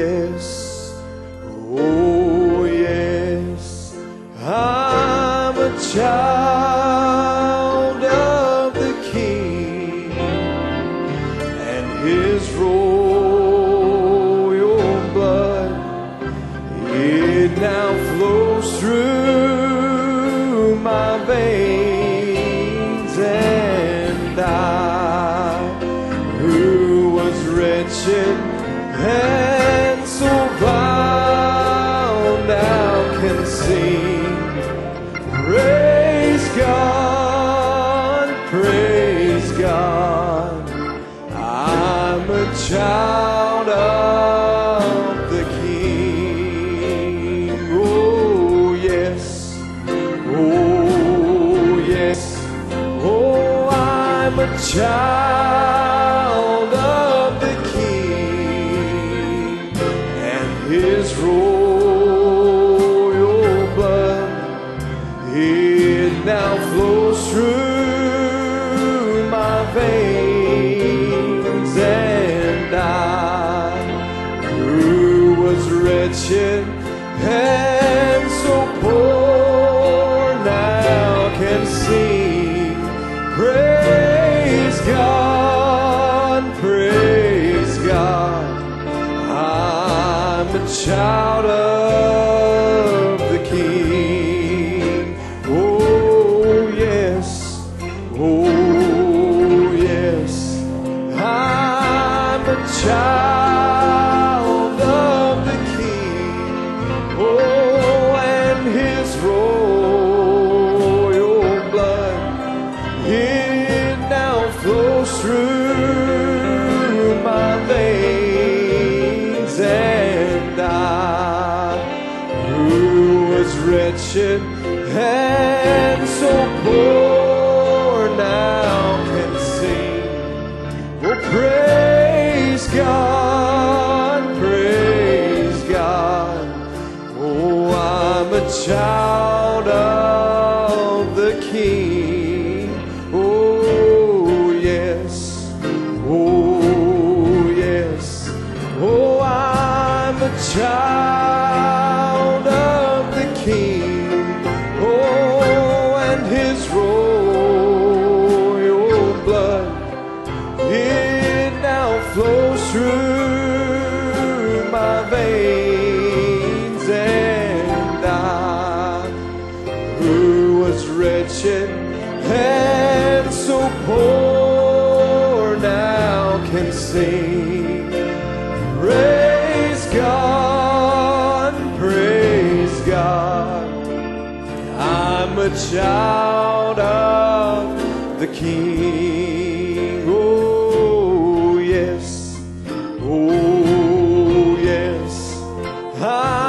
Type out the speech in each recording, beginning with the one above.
yes, oh yes, I'm a child of the King, and His royal blood. It now flows through my veins, A child of the King. Oh, yes. Oh, yes. Oh, I'm a child of the King and His royal blood. It now flows through wretched and so poor, now can sing. Praise God, praise God. I'm a child of royal blood. It now flows through my veins, and I, who was wretched and so poor, now the King. Can sing. Praise God, praise God. I'm a child of the King. Oh, yes. Oh, yes. I'm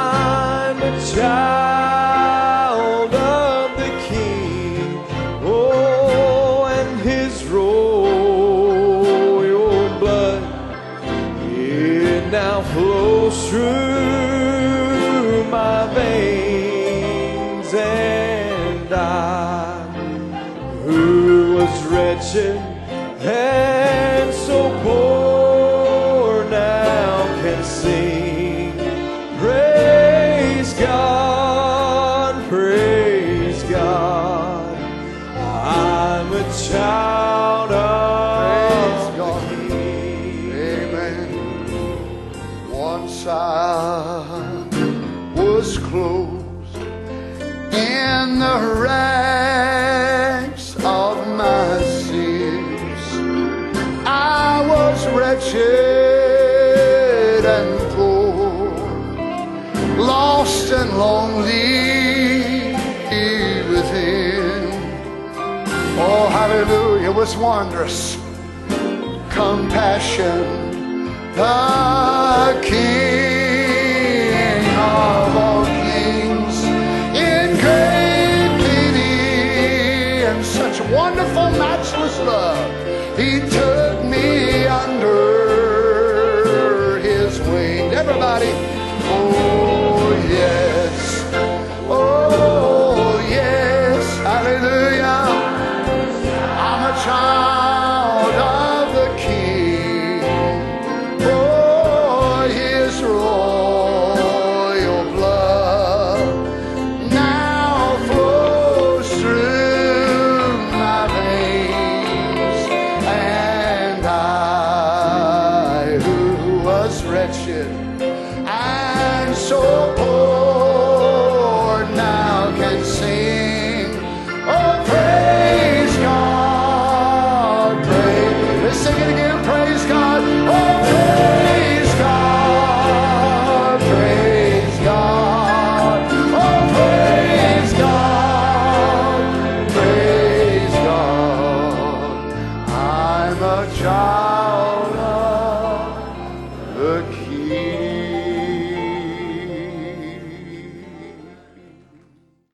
flows through my veins, and I, who was wretched and so poor, now can sing. Praise God, praise God. I'm a child Was clothed in the rags of my sins. I was wretched and poor, lost and lonely within. Oh, hallelujah, was wondrous compassion. It's the child.